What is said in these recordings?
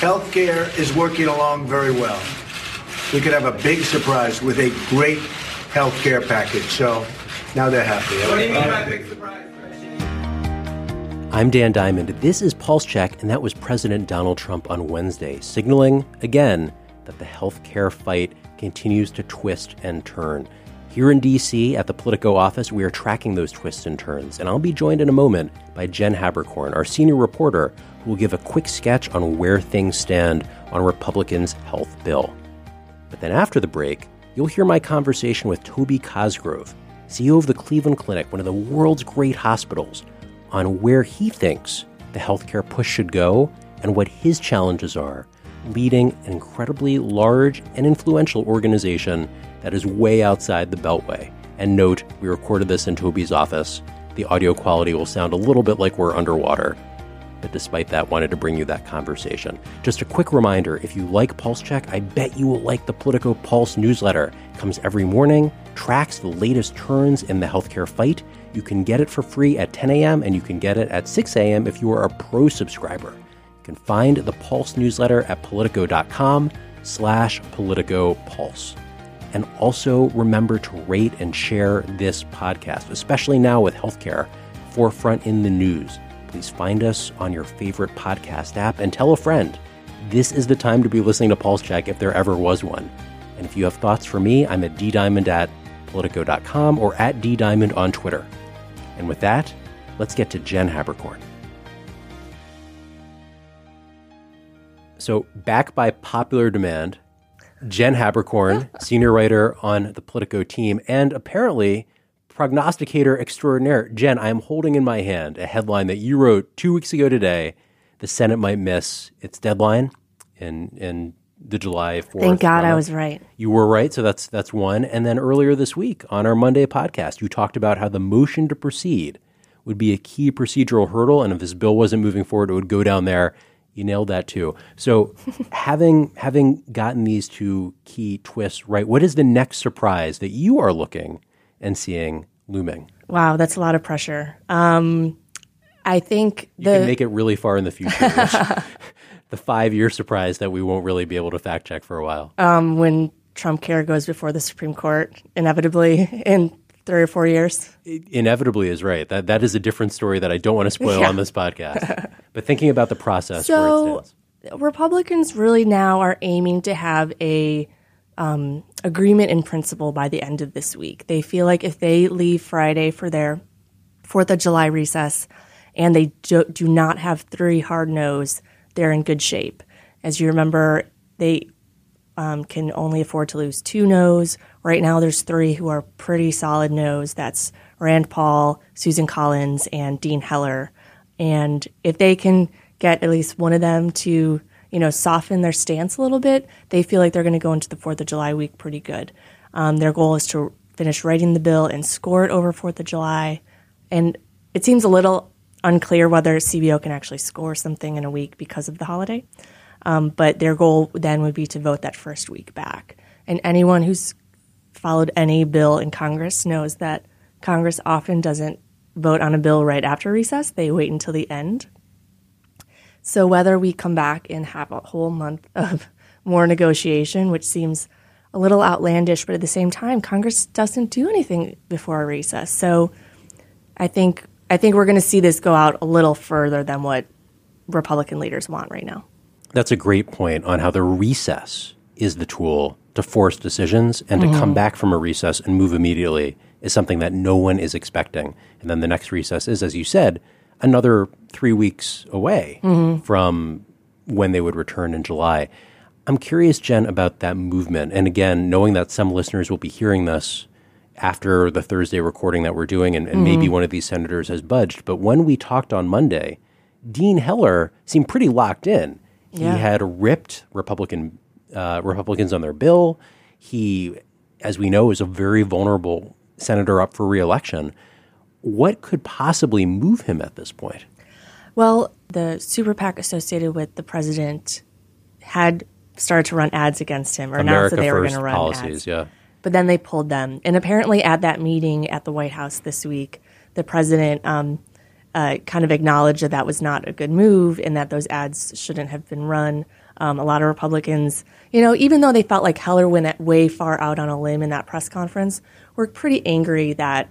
Healthcare is working along very well. We could have a big surprise with a great healthcare package. So now they're happy. What do you mean by big surprise? I'm Dan Diamond. This is Pulse Check, and that was President Donald Trump on Wednesday, signaling again that the healthcare fight continues to twist and turn. Here in DC at the Politico office, we are tracking those twists and turns, and I'll be joined in a moment by Jen Haberkorn, our senior reporter, will give a quick sketch on where things stand on Republicans' health bill. But then after the break, you'll hear my conversation with Toby Cosgrove, CEO of the Cleveland Clinic, one of the world's great hospitals, on where he thinks the healthcare push should go and what his challenges are leading an incredibly large and influential organization that is way outside the Beltway. And note, we recorded this in Toby's office. The audio quality will sound a little bit like we're underwater. But despite that, wanted to bring you that conversation. Just a quick reminder if you like Pulse Check, I bet you will like the Politico Pulse newsletter. It comes every morning, tracks the latest turns in the healthcare fight. You can get it for free at 10 a.m. and you can get it at 6 a.m. if you are a pro subscriber. You can find the Pulse newsletter at politico.com slash Politico Pulse. And also remember to rate and share this podcast, especially now with healthcare forefront in the news. Please find us on your favorite podcast app and tell a friend. This is the time to be listening to Pulse Check if there ever was one. And if you have thoughts for me, I'm at ddiamond at politico.com or at ddiamond on Twitter. And with that, let's get to Jen Haberkorn. So, back by popular demand, Jen Haberkorn, senior writer on the Politico team, and apparently prognosticator extraordinaire. Jen, I am holding in my hand a headline that you wrote two weeks ago today. The Senate might miss its deadline in in the July 4th. Thank God I was right. You were right, so that's that's one. And then earlier this week on our Monday podcast, you talked about how the motion to proceed would be a key procedural hurdle, and if this bill wasn't moving forward, it would go down there. You nailed that too. So, having having gotten these two key twists right, what is the next surprise that you are looking and seeing looming? Wow, that's a lot of pressure. Um, I think You can make it really far in the future. the five year surprise that we won't really be able to fact check for a while. um, when Trump care goes before the Supreme Court, inevitably in three or four years. inevitably is right. That that is a different story that I don't want to spoil Yeah. on this podcast. but thinking about the process So. Republicans really now are aiming to have a um, agreement in principle by the end of this week. They feel like if they leave Friday for their Fourth of July recess and they do, do not have three hard no's, they're in good shape. As you remember, they um, can only afford to lose two no's. Right now, there's three who are pretty solid no's. That's Rand Paul, Susan Collins, and Dean Heller. And if they can get at least one of them to, you know, soften their stance a little bit, they feel like they're going to go into the Fourth of July week pretty good. Um, their goal is to finish writing the bill and score it over Fourth of July. And it seems a little unclear whether CBO can actually score something in a week because of the holiday. Um, but their goal then would be to vote that first week back. And anyone who's followed any bill in Congress knows that Congress often doesn't vote on a bill right after recess, they wait until the end. So whether we come back and have a whole month of more negotiation, which seems a little outlandish, but at the same time, Congress doesn't do anything before a recess. So I think I think we're going to see this go out a little further than what Republican leaders want right now. That's a great point on how the recess is the tool to force decisions and to come mm-hmm. back from a recess and move immediately is something that no one is expecting. And then the next recess is, as you said, another three weeks away from when they would return in July. I'm curious, Jen, about that movement. And again, knowing that some listeners will be hearing this after the Thursday recording that we're doing, and, and maybe one of these senators has budged. But when we talked on Monday, Dean Heller seemed pretty locked in. He Yeah. had ripped Republican uh, Republicans on their bill. He, as we know, is a very vulnerable senator up for reelection. What could possibly move him at this point? Well, the super PAC associated with the president had started to run ads against him, or announced that they were going to run policies, ads. yeah. But then they pulled them. And apparently, at that meeting at the White House this week, the president um, uh, kind of acknowledged that that was not a good move and that those ads shouldn't have been run. Um, a lot of Republicans, you know, even though they felt like Heller went way far out on a limb in that press conference, were pretty angry that,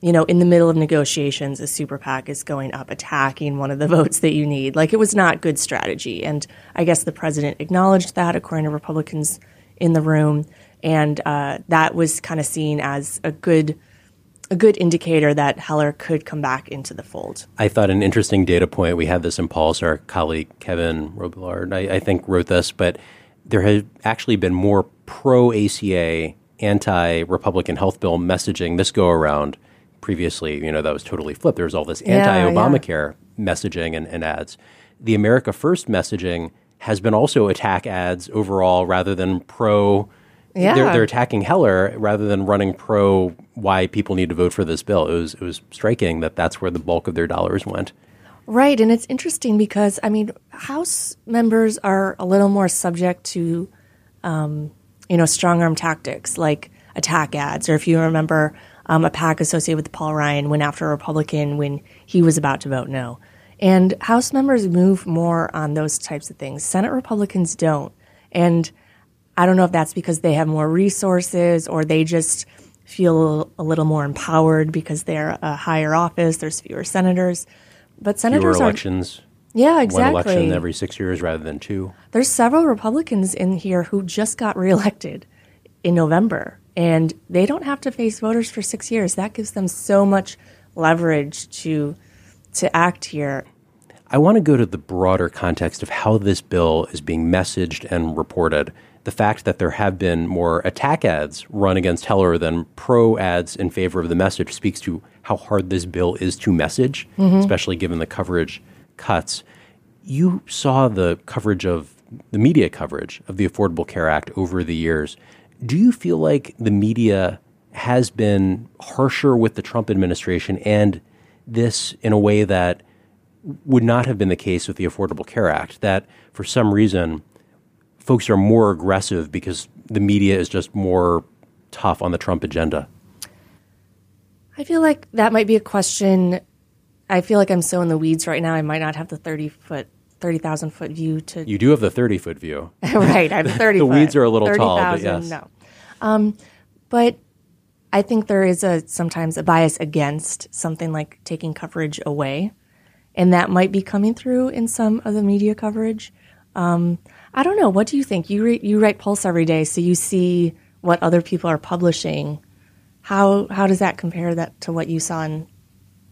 you know, in the middle of negotiations, a super PAC is going up attacking one of the votes that you need. Like it was not good strategy. And I guess the president acknowledged that, according to Republicans in the room. And uh, that was kind of seen as a good a good indicator that Heller could come back into the fold. I thought an interesting data point. We had this in Pulse. Our colleague Kevin Robillard, I, I think, wrote this, but there had actually been more pro ACA, anti Republican health bill messaging this go around. Previously, you know, that was totally flipped. There was all this anti Obamacare yeah. messaging and, and ads. The America First messaging has been also attack ads overall rather than pro yeah. They're, they're, attacking Heller rather than running pro why people need to vote for this bill. It was it was striking that that's where the bulk of their dollars went. Right, and it's interesting because I mean, House members are a little more subject to, um, you know, strong arm tactics like attack ads, or if you remember, um, a PAC associated with Paul Ryan went after a Republican when he was about to vote no. And House members move more on those types of things. Senate Republicans don't. And I don't know if that's because they have more resources or they just feel a little more empowered because they're a higher office. There's fewer senators, but senators fewer elections. Are, yeah, exactly. One election every six years rather than two. There's several Republicans in here who just got reelected in November, and they don't have to face voters for six years. That gives them so much leverage to to act here. I want to go to the broader context of how this bill is being messaged and reported the fact that there have been more attack ads run against Heller than pro ads in favor of the message speaks to how hard this bill is to message, mm-hmm. especially given the coverage cuts. You saw the coverage of the media coverage of the Affordable Care Act over the years. Do you feel like the media has been harsher with the Trump administration and this in a way that would not have been the case with the Affordable Care Act? That for some reason, folks are more aggressive because the media is just more tough on the Trump agenda? I feel like that might be a question. I feel like I'm so in the weeds right now. I might not have the 30 foot, 30,000 foot view to. You do have the 30 foot view. right. I have 30 The foot, weeds are a little 30, tall, 000, but yes. No. Um, but I think there is a sometimes a bias against something like taking coverage away. And that might be coming through in some of the media coverage. Um, I don't know. What do you think? You re- you write Pulse every day, so you see what other people are publishing. How how does that compare that to what you saw in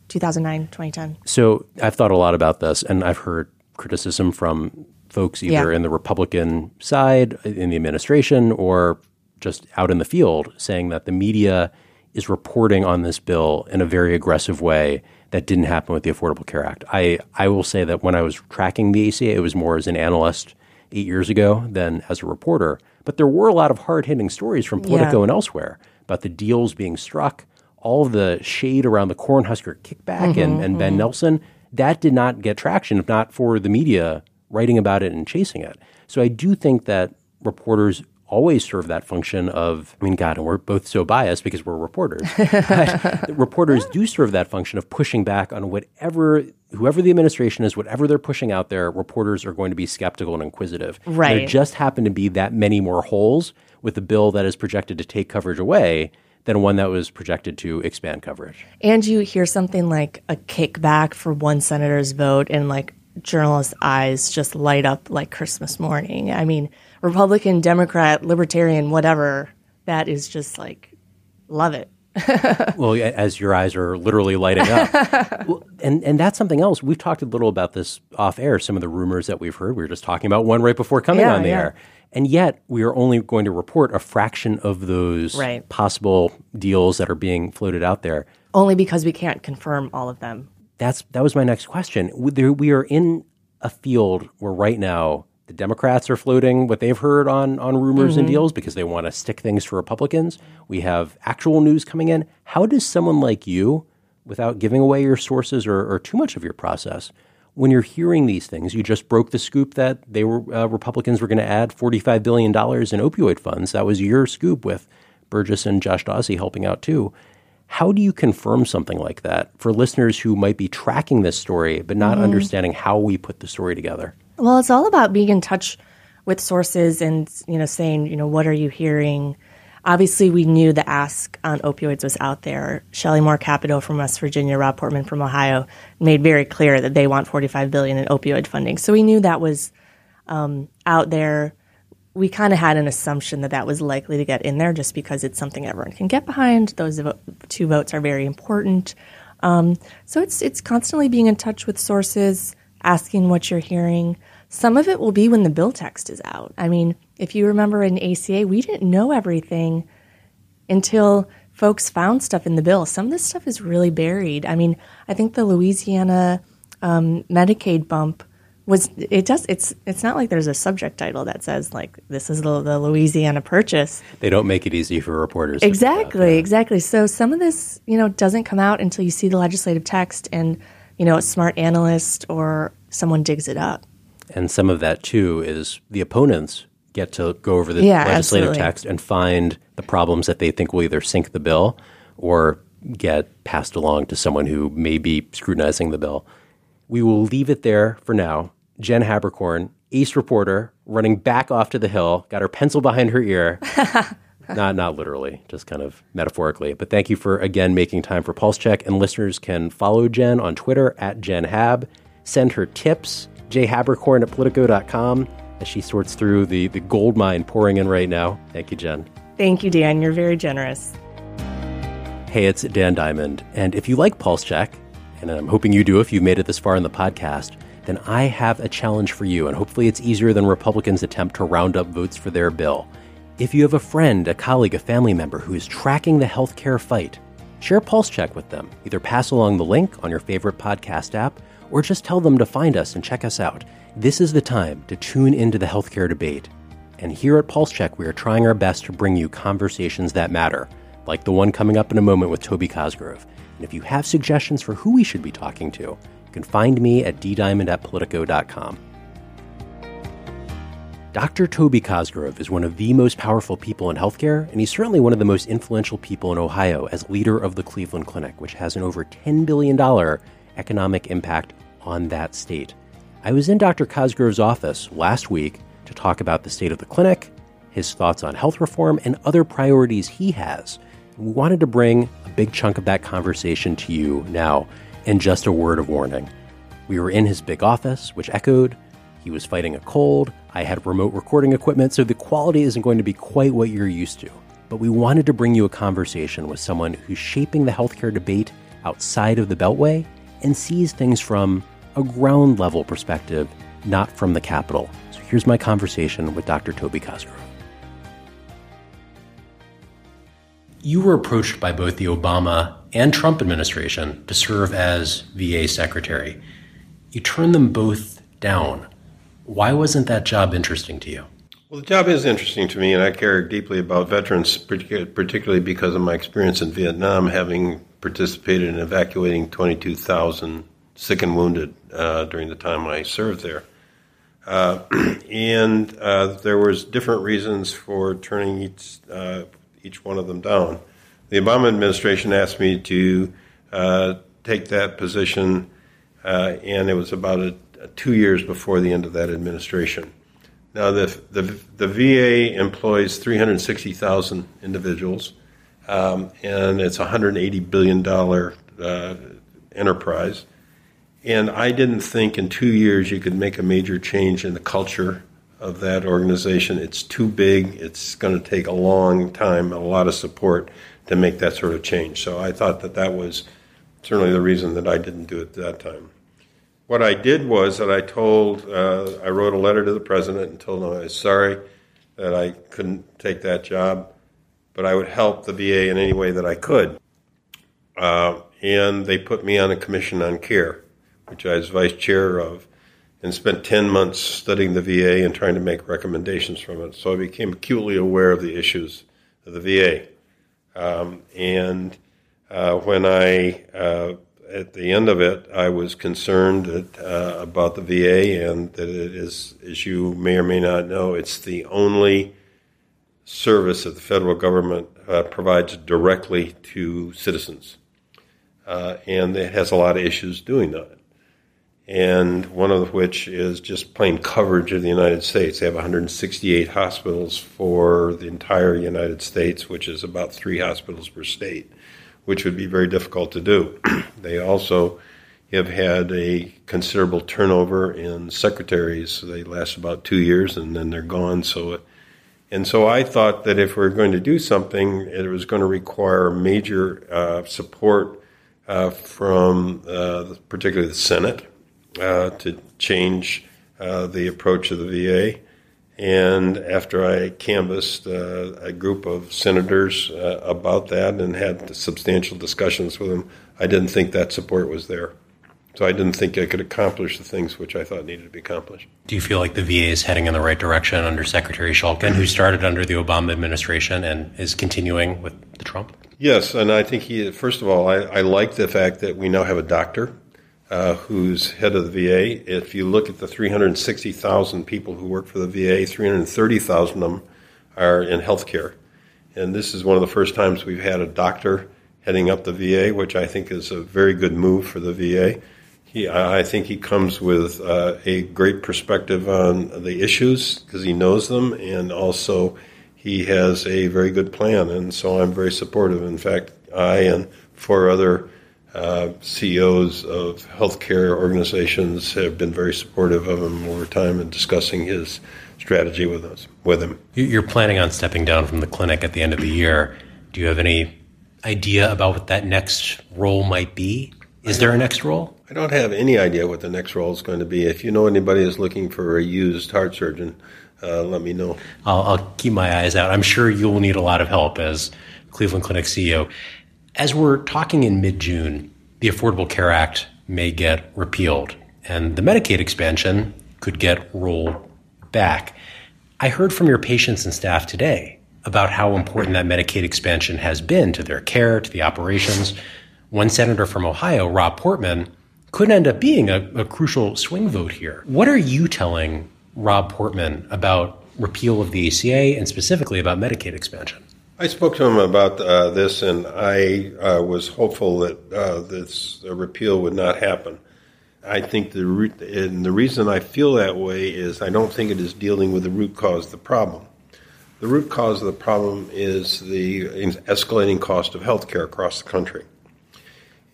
2009, 2010? So I've thought a lot about this, and I've heard criticism from folks either yeah. in the Republican side, in the administration, or just out in the field, saying that the media is reporting on this bill in a very aggressive way that didn't happen with the Affordable Care Act. I, I will say that when I was tracking the ACA, it was more as an analyst eight years ago than as a reporter. But there were a lot of hard hitting stories from Politico yeah. and elsewhere about the deals being struck, all of the shade around the Cornhusker kickback mm-hmm, and, and Ben mm-hmm. Nelson. That did not get traction, if not for the media writing about it and chasing it. So I do think that reporters always serve that function of, I mean, God, and we're both so biased because we're reporters. but reporters do serve that function of pushing back on whatever, whoever the administration is, whatever they're pushing out there, reporters are going to be skeptical and inquisitive. Right. There just happen to be that many more holes with a bill that is projected to take coverage away than one that was projected to expand coverage. And you hear something like a kickback for one senator's vote, and like journalists' eyes just light up like Christmas morning. I mean, Republican, Democrat, Libertarian, whatever, that is just like, love it. well, as your eyes are literally lighting up. and, and that's something else. We've talked a little about this off air, some of the rumors that we've heard. We were just talking about one right before coming yeah, on the yeah. air. And yet, we are only going to report a fraction of those right. possible deals that are being floated out there. Only because we can't confirm all of them. That's that was my next question. We are in a field where right now the Democrats are floating what they've heard on on rumors mm-hmm. and deals because they want to stick things to Republicans. We have actual news coming in. How does someone like you, without giving away your sources or, or too much of your process, when you're hearing these things, you just broke the scoop that they were uh, Republicans were going to add 45 billion dollars in opioid funds. That was your scoop with Burgess and Josh Dawsey helping out too. How do you confirm something like that for listeners who might be tracking this story but not understanding how we put the story together? Well, it's all about being in touch with sources and you know saying you know what are you hearing. Obviously, we knew the ask on opioids was out there. Shelley Moore Capito from West Virginia, Rob Portman from Ohio, made very clear that they want 45 billion in opioid funding. So we knew that was um, out there. We kind of had an assumption that that was likely to get in there, just because it's something everyone can get behind. Those two votes are very important. Um, so it's it's constantly being in touch with sources, asking what you're hearing. Some of it will be when the bill text is out. I mean, if you remember in ACA, we didn't know everything until folks found stuff in the bill. Some of this stuff is really buried. I mean, I think the Louisiana um, Medicaid bump was it does it's it's not like there's a subject title that says like this is the, the Louisiana purchase. They don't make it easy for reporters. to do that, Exactly, exactly. So some of this, you know, doesn't come out until you see the legislative text and you know a smart analyst or someone digs it up. And some of that too is the opponents get to go over the Yeah, legislative absolutely. text and find the problems that they think will either sink the bill or get passed along to someone who may be scrutinizing the bill. We will leave it there for now. Jen Haberkorn, ace reporter, running back off to the hill, got her pencil behind her ear. not not literally, just kind of metaphorically. But thank you for again making time for Pulse Check. And listeners can follow Jen on Twitter at Jen Hab. Send her tips, jhaberkorn at politico.com as she sorts through the, the gold mine pouring in right now. Thank you, Jen. Thank you, Dan. You're very generous. Hey, it's Dan Diamond. And if you like Pulse Check, and I'm hoping you do if you've made it this far in the podcast, then I have a challenge for you. And hopefully it's easier than Republicans' attempt to round up votes for their bill. If you have a friend, a colleague, a family member who is tracking the healthcare fight, share Pulse Check with them. Either pass along the link on your favorite podcast app or just tell them to find us and check us out. This is the time to tune into the healthcare debate. And here at Pulse Check, we are trying our best to bring you conversations that matter, like the one coming up in a moment with Toby Cosgrove. And if you have suggestions for who we should be talking to, you can find me at ddiamond at politico.com. Dr. Toby Cosgrove is one of the most powerful people in healthcare, and he's certainly one of the most influential people in Ohio as leader of the Cleveland Clinic, which has an over $10 billion economic impact on that state. I was in Dr. Cosgrove's office last week to talk about the state of the clinic, his thoughts on health reform, and other priorities he has. We wanted to bring a big chunk of that conversation to you now, and just a word of warning. We were in his big office, which echoed. He was fighting a cold. I had remote recording equipment, so the quality isn't going to be quite what you're used to. But we wanted to bring you a conversation with someone who's shaping the healthcare debate outside of the Beltway and sees things from a ground level perspective, not from the Capitol. So here's my conversation with Dr. Toby Cosgrove. You were approached by both the Obama and Trump administration to serve as VA secretary. You turned them both down. Why wasn't that job interesting to you? Well, the job is interesting to me, and I care deeply about veterans, particularly because of my experience in Vietnam, having participated in evacuating 22,000 sick and wounded uh, during the time I served there. Uh, and uh, there was different reasons for turning each uh, each one of them down. The Obama administration asked me to uh, take that position, and it was about a, two years before the end of that administration. Now, the, the, the VA employs 360,000 individuals, um, and it's a $180 billion uh, enterprise. And I didn't think in two years you could make a major change in the culture of that organization. It's too big, it's going to take a long time, a lot of support to make that sort of change. So I thought that that was certainly the reason that I didn't do it at that time what I did was that I told, uh, I wrote a letter to the president and told him I was sorry that I couldn't take that job, but I would help the VA in any way that I could. Uh, and they put me on a commission on care, which I was vice chair of, and spent 10 months studying the VA and trying to make recommendations from it. So I became acutely aware of the issues of the VA. Um, and uh, when I uh, at the end of it, I was concerned that, uh, about the VA and that it is, as you may or may not know, it's the only service that the federal government uh, provides directly to citizens. Uh, and it has a lot of issues doing that. And one of which is just plain coverage of the United States. They have 168 hospitals for the entire United States, which is about three hospitals per state, which would be very difficult to do. they also have had a considerable turnover in secretaries. They last about two years and then they're gone. So and so I thought that if we are going to do something, it was going to require major uh, support uh, from uh, particularly the Senate uh, to change uh, the approach of the VA. And after I canvassed uh, a group of senators about that and had substantial discussions with them, I didn't think that support was there. So I didn't think I could accomplish the things which I thought needed to be accomplished. Do you feel like the VA is heading in the right direction under Secretary Shulkin, who started under the Obama administration and is continuing with the Trump? Yes, and I think he. First of all, I, I like the fact that we now have a doctor uh, who's head of the VA. If you look at the 360,000 people who work for the VA, 330,000 of them are in healthcare, and this is one of the first times we've had a doctor heading up the VA, which I think is a very good move for the VA. He, I think he comes with uh, a great perspective on the issues because he knows them, and also he has a very good plan, and so I'm very supportive. In fact, I and four other uh, CEOs of healthcare organizations have been very supportive of him over time and discussing his strategy with us with him. You're planning on stepping down from the clinic at the end of the year. Do you have any idea about what that next role might be? Is there a next role? I don't have any idea what the next role is going to be. If you know anybody is looking for a used heart surgeon, uh, let me know. I'll, I'll, keep my eyes out. I'm sure you'll need a lot of help as Cleveland Clinic CEO. As we're talking in mid June, the Affordable Care Act may get repealed, and the Medicaid expansion could get rolled back. I heard from your patients and staff today about how important that Medicaid expansion has been to their care, to the operations. One senator from Ohio, Rob Portman, could end up being a, a crucial swing vote here. What are you telling Rob Portman about repeal of the ACA and specifically about Medicaid expansion? I spoke to him about uh, this, and I uh, was hopeful that uh, this repeal would not happen. I think the root, and the reason I feel that way is I don't think it is dealing with the root cause of the problem. The root cause of the problem is the escalating cost of healthcare across the country.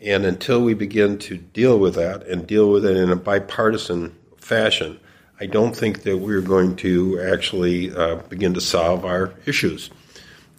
And until we begin to deal with that and deal with it in a bipartisan fashion, I don't think that we're going to actually uh, begin to solve our issues.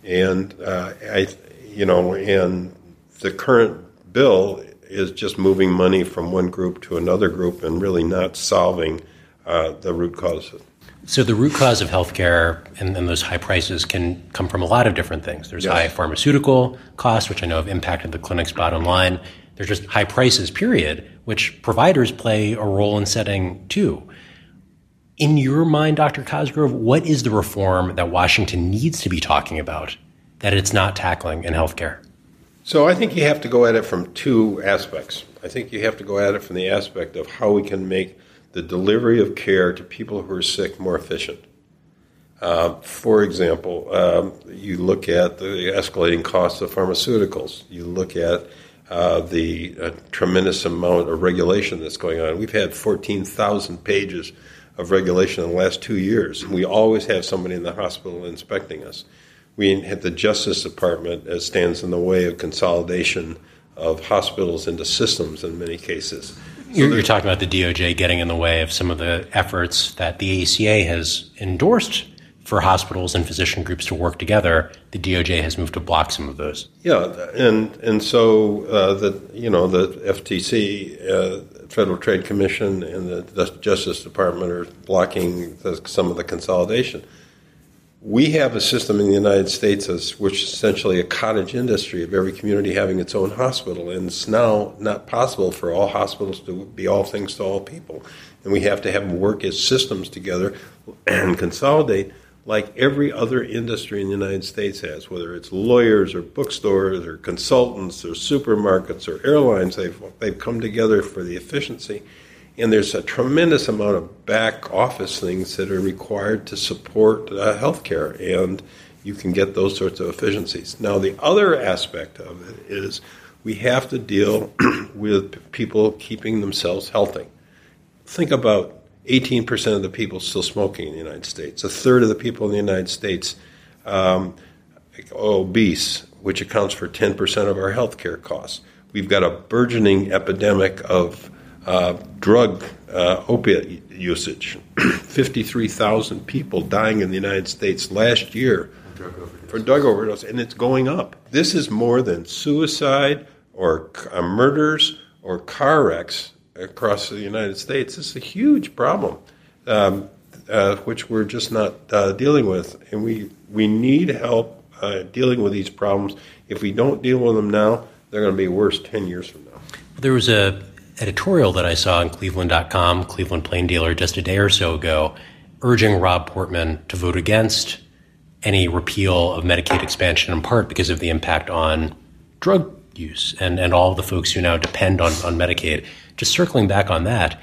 And uh, I, you know, and the current bill is just moving money from one group to another group and really not solving uh, the root causes. So the root cause of healthcare and, and those high prices can come from a lot of different things. There's yes. high pharmaceutical costs, which I know have impacted the clinic's bottom line. There's just high prices, period, which providers play a role in setting too. In your mind, Dr. Cosgrove, what is the reform that Washington needs to be talking about that it's not tackling in healthcare? So I think you have to go at it from two aspects. I think you have to go at it from the aspect of how we can make the delivery of care to people who are sick more efficient. Uh, for example, um, you look at the escalating costs of pharmaceuticals. You look at uh, the uh, tremendous amount of regulation that's going on. We've had 14,000 pages of regulation in the last two years. We always have somebody in the hospital inspecting us. We had the Justice Department as stands in the way of consolidation of hospitals into systems in many cases. You're, you're, talking about the DOJ getting in the way of some of the efforts that the ACA has endorsed for hospitals and physician groups to work together. The DOJ has moved to block some of those. Yeah, and and so uh, the you know the FTC, uh, Federal Trade Commission, and the Justice Department are blocking the, some of the consolidation we have a system in the United States as, which is essentially a cottage industry of every community having its own hospital, and it's now not possible for all hospitals to be all things to all people, and we have to have them work as systems together and consolidate like every other industry in the United States has, whether it's lawyers or bookstores or consultants or supermarkets or airlines, they've they've come together for the efficiency and there's a tremendous amount of back office things that are required to support uh, healthcare. And you can get those sorts of efficiencies. Now, the other aspect of it is we have to deal with people keeping themselves healthy. Think about 18% of the people still smoking in the United States, a third of the people in the United States um, obese, which accounts for 10% of our healthcare costs. We've got a burgeoning epidemic of uh, drug uh, opiate usage. 53,000 people dying in the United States last year for drug overdose, and it's going up. This is more than suicide or uh, murders or car wrecks across the United States. It's a huge problem, um, uh, which we're just not uh, dealing with, and we we need help uh, dealing with these problems. If we don't deal with them now, they're going to be worse ten years from now. There was a editorial that I saw in Cleveland.com, Cleveland Plain Dealer, just a day or so ago, urging Rob Portman to vote against any repeal of Medicaid expansion in part because of the impact on drug use and, and all the folks who now depend on, on Medicaid. Just circling back on that,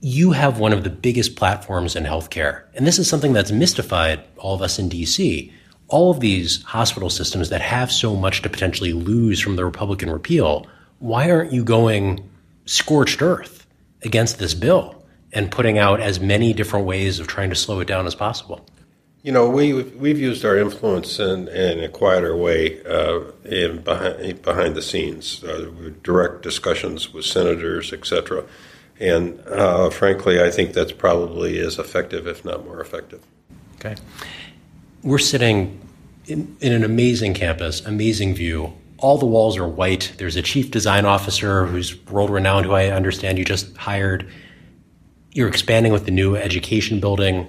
you have one of the biggest platforms in healthcare. And this is something that's mystified all of us in DC. All of these hospital systems that have so much to potentially lose from the Republican repeal, why aren't you going scorched earth against this bill and putting out as many different ways of trying to slow it down as possible? You know, we we've used our influence in, in a quieter way uh, in behind behind the scenes, uh, direct discussions with senators, etc. And uh, frankly, I think that's probably as effective, if not more effective. Okay, we're sitting in, in an amazing campus, amazing view. All the walls are white. There's a chief design officer who's world renowned, who I understand you just hired. You're expanding with the new education building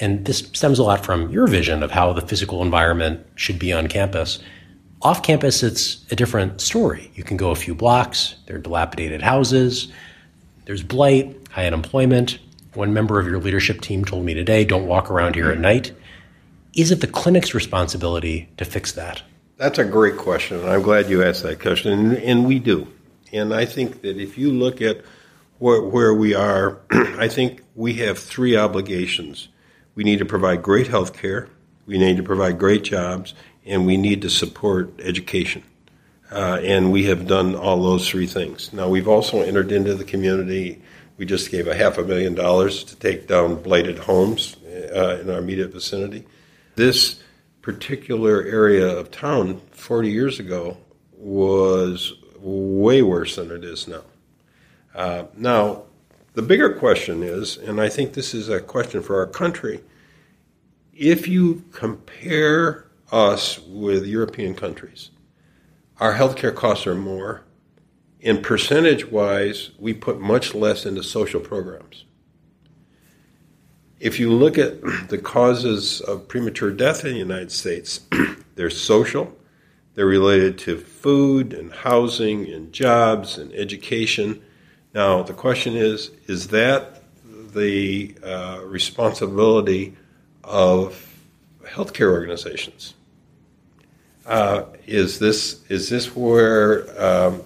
and this stems a lot from your vision of how the physical environment should be on campus. Off campus, it's a different story. You can go a few blocks, there are dilapidated houses, there's blight, high unemployment. One member of your leadership team told me today don't walk around here at night. Is it the clinic's responsibility to fix that? That's a great question, and I'm glad you asked that question, and, and we do. And I think that if you look at where, where we are, I think we have three obligations we need to provide great health care, we need to provide great jobs, and we need to support education. Uh, and we have done all those three things. Now, we've also entered into the community. We just gave a half a million dollars to take down blighted homes uh, in our immediate vicinity. This particular area of town 40 years ago was way worse than it is now. Uh, now, the bigger question is, and I think this is a question for our country, if you compare us with European countries, our healthcare costs are more. And percentage wise, we put much less into social programs. If you look at the causes of premature death in the United States, they're social, they're related to food and housing and jobs and education. Now, the question is is that the uh, responsibility of healthcare organizations? Uh, is this is this where um,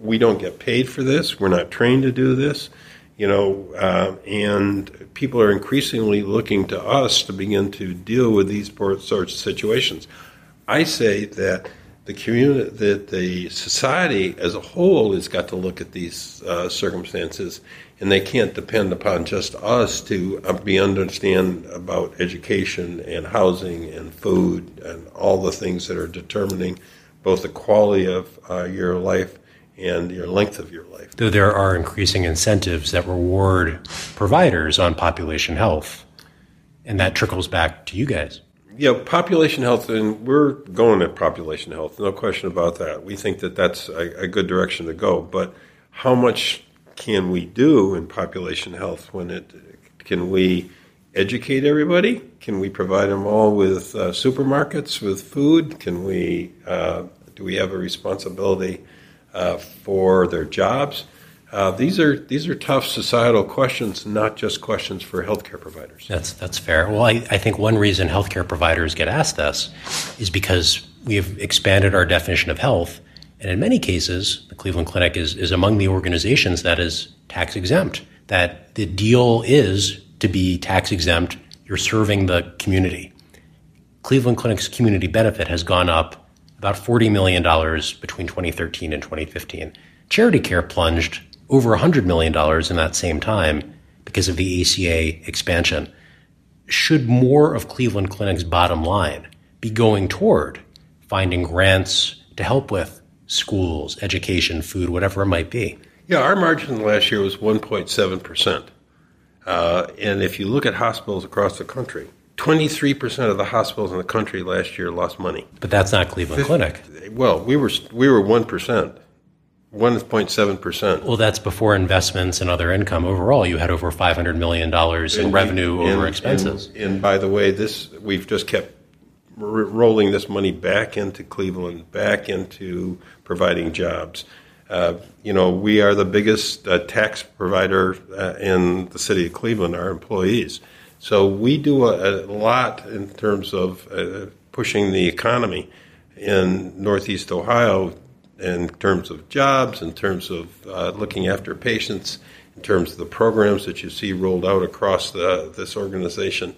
we don't get paid for this? We're not trained to do this, you know, uh, and people are increasingly looking to us to begin to deal with these sorts of situations. I say that the community, that the society as a whole has got to look at these uh, circumstances, and they can't depend upon just us to uh, be understand about education and housing and food and all the things that are determining both the quality of uh, your life and your length of your life. Though there are increasing incentives that reward providers on population health, and that trickles back to you guys yeah, population health, and we're going at population health, no question about that. We think that that's a, a, good direction to go. But how much can we do in population health when it can we educate everybody? Can we provide them all with uh, supermarkets with food? Can we uh, do we have a responsibility uh, for their jobs? Uh, these are these are tough societal questions, not just questions for healthcare providers. That's that's fair. Well, I, I think one reason healthcare providers get asked this is because we have expanded our definition of health, and in many cases, the Cleveland Clinic is is among the organizations that is tax exempt. That the deal is to be tax exempt. You're serving the community. Cleveland Clinic's community benefit has gone up about $40 million between 2013 and 2015. Charity Care plunged over $100 million in that same time because of the ACA expansion. Should more of Cleveland Clinic's bottom line be going toward finding grants to help with schools, education, food, whatever it might be? Yeah, our margin last year was 1.7%. Uh, and if you look at hospitals across the country, 23% of the hospitals in the country last year lost money. But that's not Cleveland Clinic. Well, we were we were 1%. 1.7%. Well, that's before investments and other income. Overall, you had over $500 million in And revenue we- over expenses. And, and by the way, this we've just kept r- rolling this money back into Cleveland, back into providing jobs. Uh, you know, we are the biggest uh, tax provider uh, in the city of Cleveland, our employees. So we do a, a lot in terms of uh, pushing the economy in Northeast Ohio in terms of jobs, in terms of uh, looking after patients, in terms of the programs that you see rolled out across the, this organization.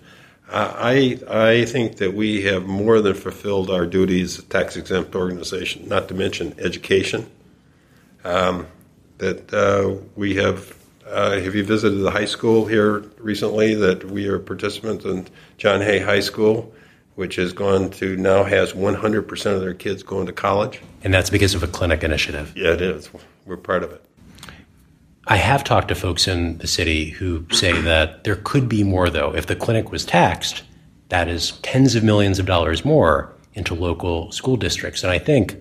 I I think that we have more than fulfilled our duties as a tax exempt organization. Not to mention education. Um, that uh, we have. Uh, have you visited the high school here recently? That we are participants in John Hay High School, which has gone to now has 100% of their kids going to college. And that's because of a clinic initiative. Yeah, it is. We're part of it. I have talked to folks in the city who say that there could be more, though. If the clinic was taxed, that is tens of millions of dollars more into local school districts. And I think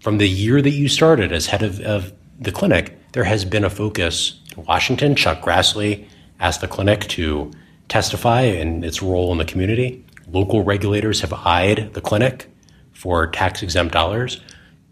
from the year that you started as head of, of the clinic, there has been a focus Washington. Chuck Grassley asked the clinic to testify in its role in the community. Local regulators have eyed the clinic for tax exempt dollars.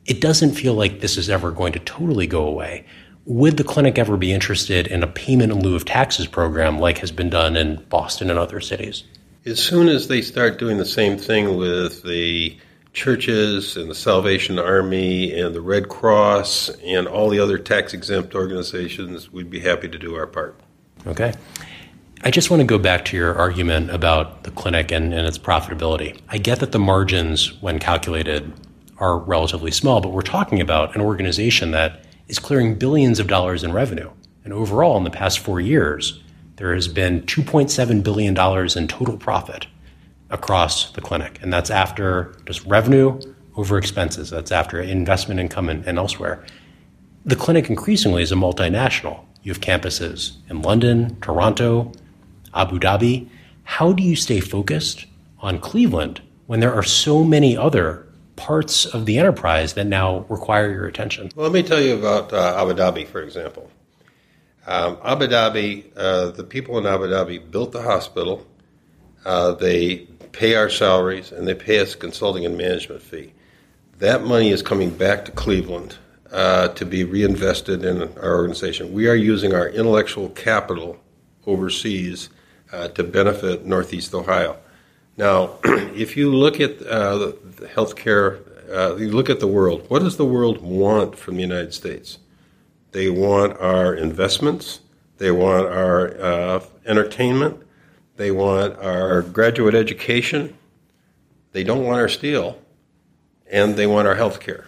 It doesn't feel like this is ever going to totally go away. Would the clinic ever be interested in a payment in lieu of taxes program like has been done in Boston and other cities? As soon as they start doing the same thing with the churches and the Salvation Army and the Red Cross and all the other tax exempt organizations, we'd be happy to do our part. Okay. I just want to go back to your argument about the clinic and, and its profitability. I get that the margins, when calculated, are relatively small, but we're talking about an organization that is clearing billions of dollars in revenue. And overall, in the past four years, there has been $2.7 billion in total profit across the clinic. And that's after just revenue over expenses, that's after investment income and, and elsewhere. The clinic increasingly is a multinational. You have campuses in London, Toronto, Abu Dhabi. How do you stay focused on Cleveland when there are so many other parts of the enterprise that now require your attention? Well, let me tell you about uh, Abu Dhabi, for example. Um, Abu Dhabi, uh, the people in Abu Dhabi built the hospital. Uh, they pay our salaries and they pay us a consulting and management fee. That money is coming back to Cleveland uh, to be reinvested in our organization. We are using our intellectual capital overseas uh, to benefit Northeast Ohio. Now, if you look at uh, the healthcare, uh, you look at the world. What does the world want from the United States? They want our investments. They want our uh, entertainment. They want our graduate education. They don't want our steel, and they want our health care.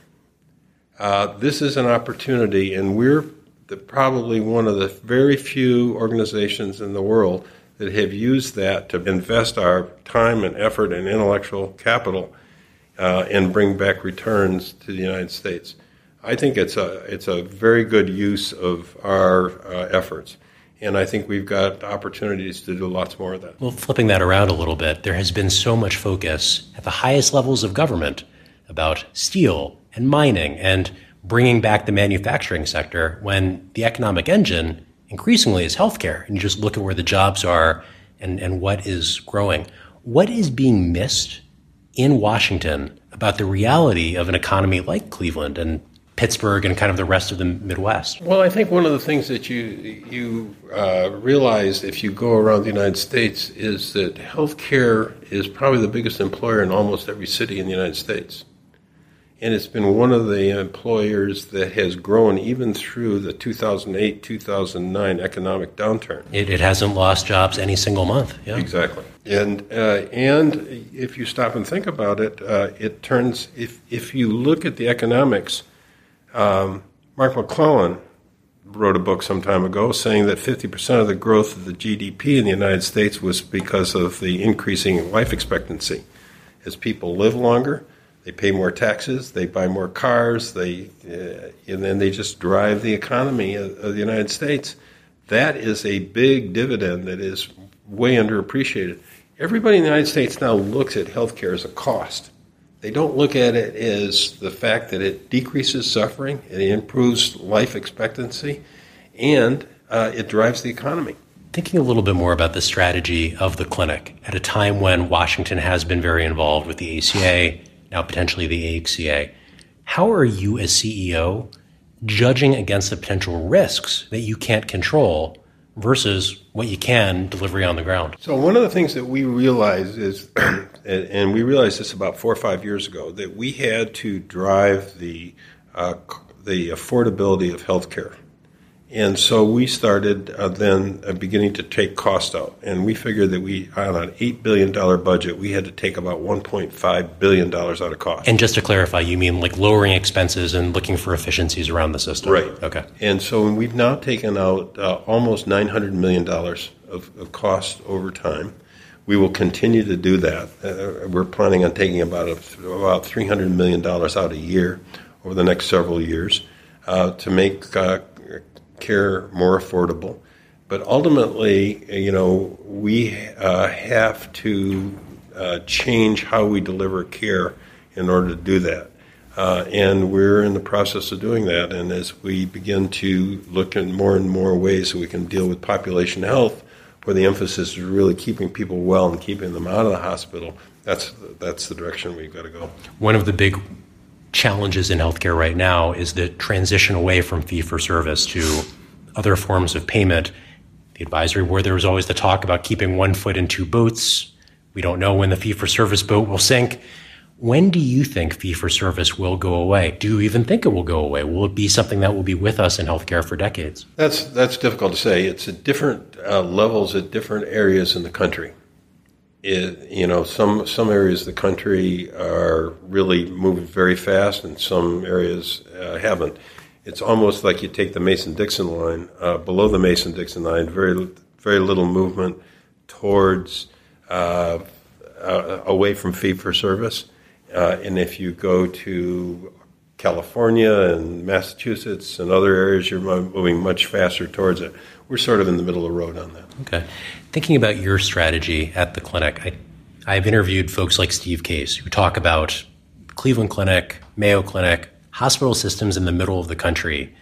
Uh, this is an opportunity, and we're the, probably one of the very few organizations in the world that have used that to invest our time and effort and intellectual capital uh, and bring back returns to the United States. I think it's a it's a very good use of our uh, efforts, and I think we've got opportunities to do lots more of that. Well, flipping that around a little bit, there has been so much focus at the highest levels of government about steel and mining and bringing back the manufacturing sector when the economic engine increasingly is healthcare. And you just look at where the jobs are and, and what is growing. What is being missed in Washington about the reality of an economy like Cleveland and Pittsburgh and kind of the rest of the Midwest? Well, I think one of the things that you you uh, realize if you go around the United States is that healthcare is probably the biggest employer in almost every city in the United States. and it's been one of the employers that has grown even through the 2008 2009 economic downturn. It, it hasn't lost jobs any single month. Yeah. Exactly. And uh, and if you stop and think about it, uh, it turns if if you look at the economics, um, Mark McClellan wrote a book some time ago saying that 50% of the growth of the GDP in the United States was because of the increasing life expectancy. As people live longer, they pay more taxes, they buy more cars, they uh, and then they just drive the economy of, of the United States. That is a big dividend that is way underappreciated. Everybody in the United States now looks at healthcare as a cost. They don't look at it as the fact that it decreases suffering, it improves life expectancy, and uh, it drives the economy. Thinking a little bit more about the strategy of the clinic at a time when Washington has been very involved with the ACA, now potentially the AHCA, how are you as CEO judging against the potential risks that you can't control versus what you can delivery on the ground? So one of the things that we realized is, and we realized this about four or five years ago, that we had to drive the uh, the affordability of healthcare. And so we started uh, then uh, beginning to take cost out. And we figured that we, on an $8 billion budget, we had to take about $1.5 billion out of cost. And just to clarify, you mean like lowering expenses and looking for efficiencies around the system? Right. Okay. And so we've now taken out uh, almost $900 million of, of cost over time. We will continue to do that. Uh, we're planning on taking about, a, about $300 million out a year over the next several years uh, to make uh, care more affordable. But ultimately, you know, we uh, have to uh, change how we deliver care in order to do that. Uh, and we're in the process of doing that. And as we begin to look in more and more ways that we can deal with population health, where the emphasis is really keeping people well and keeping them out of the hospital, that's that's the direction we've got to go. One of the big challenges in healthcare right now is the transition away from fee for service to other forms of payment. The advisory board, there was always the talk about keeping one foot in two boats. We don't know when the fee for service boat will sink. When do you think fee for service will go away? Do you even think it will go away? Will it be something that will be with us in healthcare for decades? That's that's difficult to say. It's at different uh, levels at different areas in the country. It, you know, some some areas of the country are really moving very fast, and some areas uh, haven't. It's almost like you take the Mason Dixon line uh, below the Mason Dixon line. Very very little movement towards uh, uh, away from fee for service, uh, and if you go to California and Massachusetts and other areas, you're moving much faster towards it. We're sort of in the middle of the road on that. Okay. Thinking about your strategy at the clinic, I, I've interviewed folks like Steve Case who talk about Cleveland Clinic, Mayo Clinic, hospital systems in the middle of the country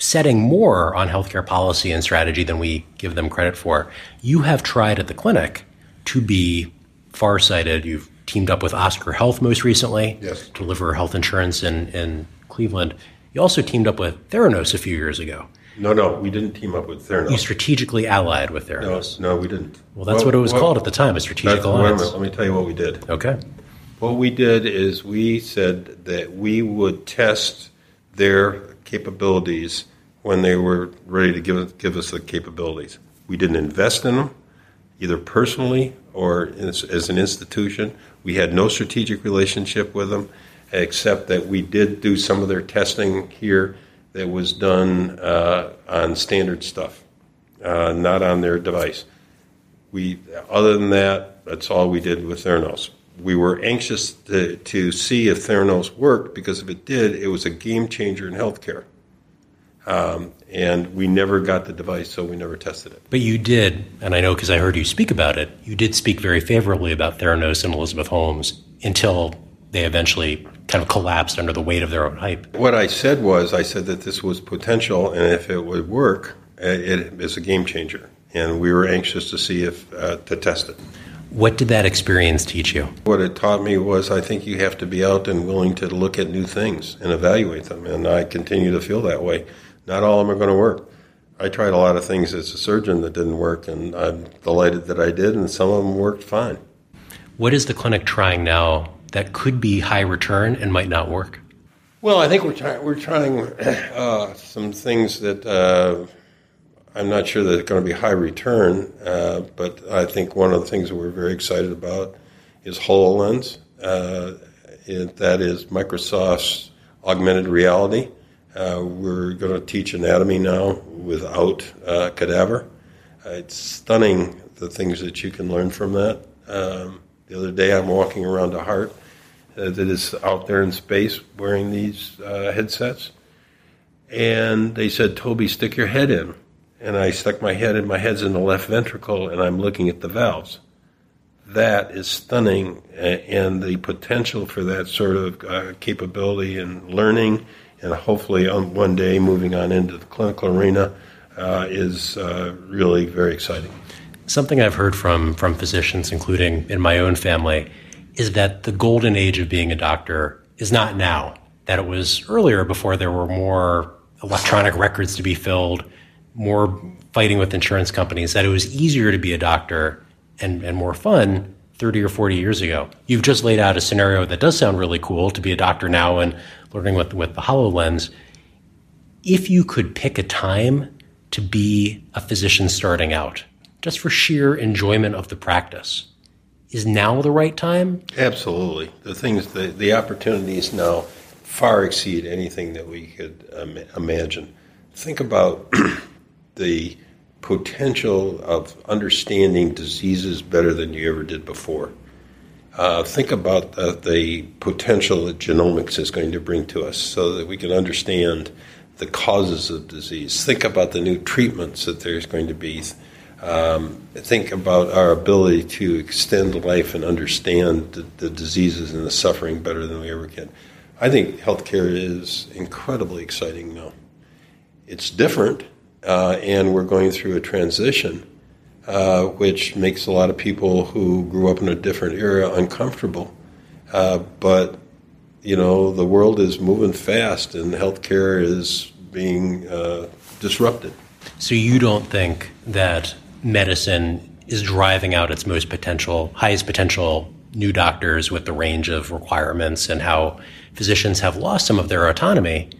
setting more on healthcare policy and strategy than we give them credit for. You have tried at the clinic to be farsighted. You've teamed up with Oscar Health most recently yes. to deliver health insurance in, in Cleveland. You also teamed up with Theranos a few years ago. No, no, we didn't team up with Theranos. You strategically allied with Theranos. No, no we didn't. Well, that's well, what it was well, called at the time, a strategic alliance. Let me tell you what we did. Okay. What we did is we said that we would test their capabilities when they were ready to give, give us the capabilities. We didn't invest in them, either personally or as, as an institution. We had no strategic relationship with them, except that we did do some of their testing here that was done uh, on standard stuff, uh, not on their device. We, other than that, that's all we did with Theranos. We were anxious to, to see if Theranos worked because if it did, it was a game changer in healthcare. Um, and we never got the device, so we never tested it. But you did, and I know because I heard you speak about it, you did speak very favorably about Theranos and Elizabeth Holmes until they eventually kind of collapsed under the weight of their own hype. What I said was, I said that this was potential, and if it would work, it is a game changer. And we were anxious to see if uh, to test it. What did that experience teach you? What it taught me was I think you have to be out and willing to look at new things and evaluate them. And I continue to feel that way. Not all of them are going to work. I tried a lot of things as a surgeon that didn't work, and I'm delighted that I did, and some of them worked fine. What is the clinic trying now that could be high return and might not work? Well, I think we're trying. We're trying uh, some things that uh, I'm not sure that are going to be high return, uh, but I think one of the things that we're very excited about is HoloLens. Uh, it, that is Microsoft's augmented reality. Uh, we're going to teach anatomy now without uh, cadaver. it's stunning the things that you can learn from that. Um, the other day, I'm walking around a heart uh, that is out there in space wearing these uh, headsets. And they said, Toby, stick your head in. And I stuck my head in, my head's in the left ventricle, and I'm looking at the valves. That is stunning, and the potential for that sort of uh, capability and learning, and hopefully on one day moving on into the clinical arena, uh, is uh, really very exciting. Something I've heard from from physicians, including in my own family, is that the golden age of being a doctor is not now. That it was earlier before there were more electronic records to be filled, more fighting with insurance companies, that it was easier to be a doctor and, and more fun 30 or 40 years ago. You've just laid out a scenario that does sound really cool to be a doctor now and learning with, with the HoloLens. If you could pick a time to be a physician starting out, just for sheer enjoyment of the practice, is now the right time? Absolutely. The things, the, the opportunities now far exceed anything that we could um, imagine. Think about the potential of understanding diseases better than you ever did before. Uh, think about uh, the potential that genomics is going to bring to us so that we can understand the causes of disease. Think about the new treatments that there's going to be um, think about our ability to extend life and understand the, the, diseases and the suffering better than we ever can. I think healthcare is incredibly exciting now. It's different, uh, and we're going through a transition, uh, which makes a lot of people who grew up in a different era uncomfortable. Uh, but you know, the world is moving fast, and healthcare is being uh, disrupted. So you don't think that medicine is driving out its most potential, highest potential new doctors with the range of requirements and how physicians have lost some of their autonomy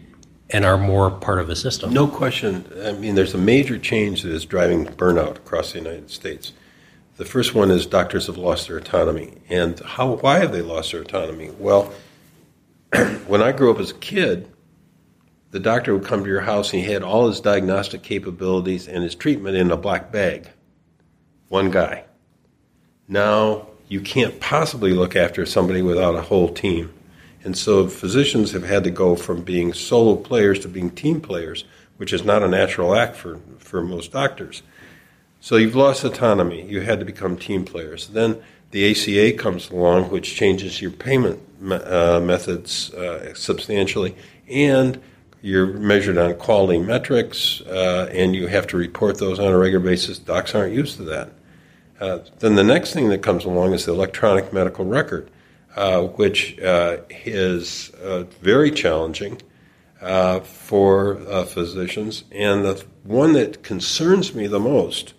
and are more part of the system. No question. I mean, there's a major change that is driving burnout across the United States. The first one is doctors have lost their autonomy. And how, why have they lost their autonomy? Well, when I grew up as a kid, the doctor would come to your house and he had all his diagnostic capabilities and his treatment in a black bag. One guy. Now you can't possibly look after somebody without a whole team. And so physicians have had to go from being solo players to being team players, which is not a natural act for, for most doctors. So you've lost autonomy. You had to become team players. Then the ACA comes along, which changes your payment uh, methods uh, substantially, and you're measured on quality metrics, uh, and you have to report those on a regular basis. Docs aren't used to that. Uh, then the next thing that comes along is the electronic medical record, uh, which uh, is uh, very challenging uh, for physicians. And the one that concerns me the most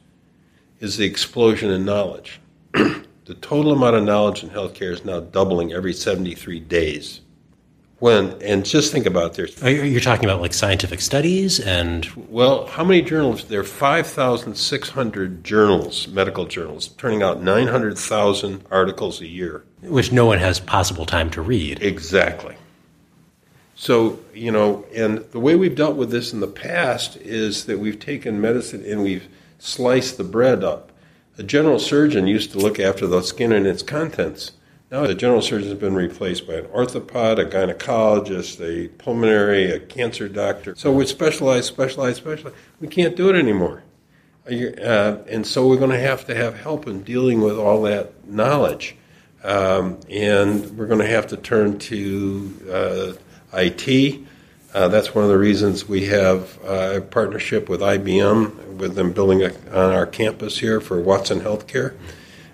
is the explosion in knowledge. the total amount of knowledge in healthcare is now doubling every 73 days when and just think about this. You're talking about like scientific studies and well, how many journals? There are five thousand six hundred journals, medical journals, turning out nine hundred thousand articles a year, which no one has possible time to read. Exactly. So you know, and the way we've dealt with this in the past is that we've taken medicine and we've sliced the bread up. A general surgeon used to look after the skin and its contents now the general surgeon has been replaced by an orthopod, a gynecologist, a pulmonary, a cancer doctor. So we specialize, specialize, specialize. We can't do it anymore. Uh, and so we're going to have to have help in dealing with all that knowledge. Um, and we're going to have to turn to uh, IT. Uh, that's one of the reasons we have uh, a partnership with IBM, with them building a, on our campus here for Watson Healthcare.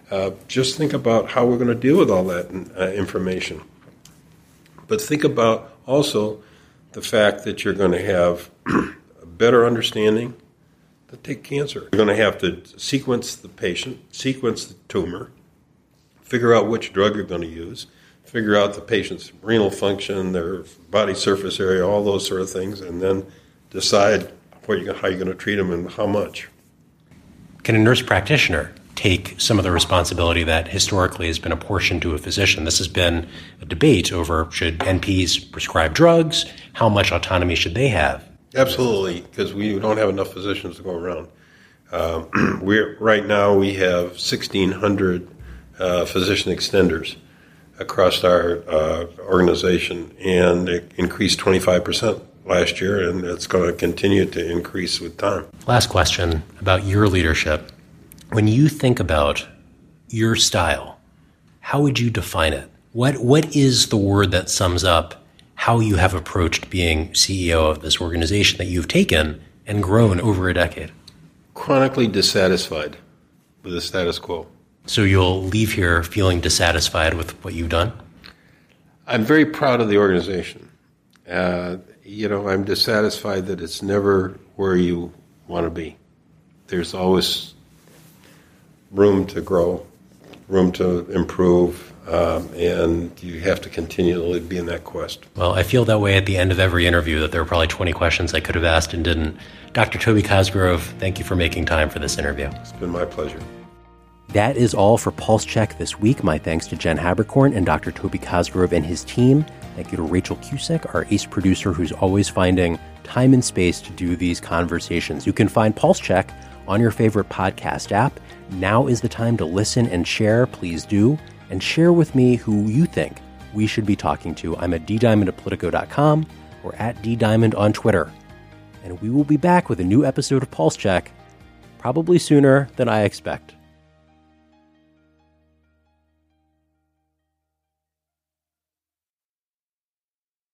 Uh, just think about how we're going to deal with all that uh, information. But think about also the fact that you're going to have a better understanding to take cancer. You're going to have to sequence the patient, sequence the tumor, figure out which drug you're going to use, figure out the patient's renal function, their body surface area, all those sort of things, and then decide what you, how you're going to treat them and how much. Can a nurse practitioner take some of the responsibility that historically has been apportioned to a physician? This has been a debate over should NPs prescribe drugs? How much autonomy should they have? Absolutely, because we don't have enough physicians to go around. Um, we're right now we have 1,600 uh, physician extenders across our uh, organization, and it increased 25 percent last year, and it's going to continue to increase with time. Last question about your leadership. When you think about your style, how would you define it? What what is the word that sums up how you have approached being CEO of this organization that you've taken and grown over a decade? Chronically dissatisfied with the status quo. So you'll leave here feeling dissatisfied with what you've done? I'm very proud of the organization. Uh, you know, I'm dissatisfied that it's never where you want to be. There's always room to grow, room to improve, um, and you have to continually be in that quest. Well, I feel that way at the end of every interview that there are probably 20 questions I could have asked and didn't. Dr. Toby Cosgrove, thank you for making time for this interview. It's been my pleasure. That is all for Pulse Check this week. My thanks to Jen Haberkorn and Dr. Toby Cosgrove and his team. Thank you to Rachel Cusick, our ace producer, who's always finding time and space to do these conversations. You can find Pulse Check on your favorite podcast app. Now is the time to listen and share. Please do. And share with me who you think we should be talking to. I'm at ddiamond at politico.com or at ddiamond on Twitter. And we will be back with a new episode of Pulse Check, probably sooner than I expect.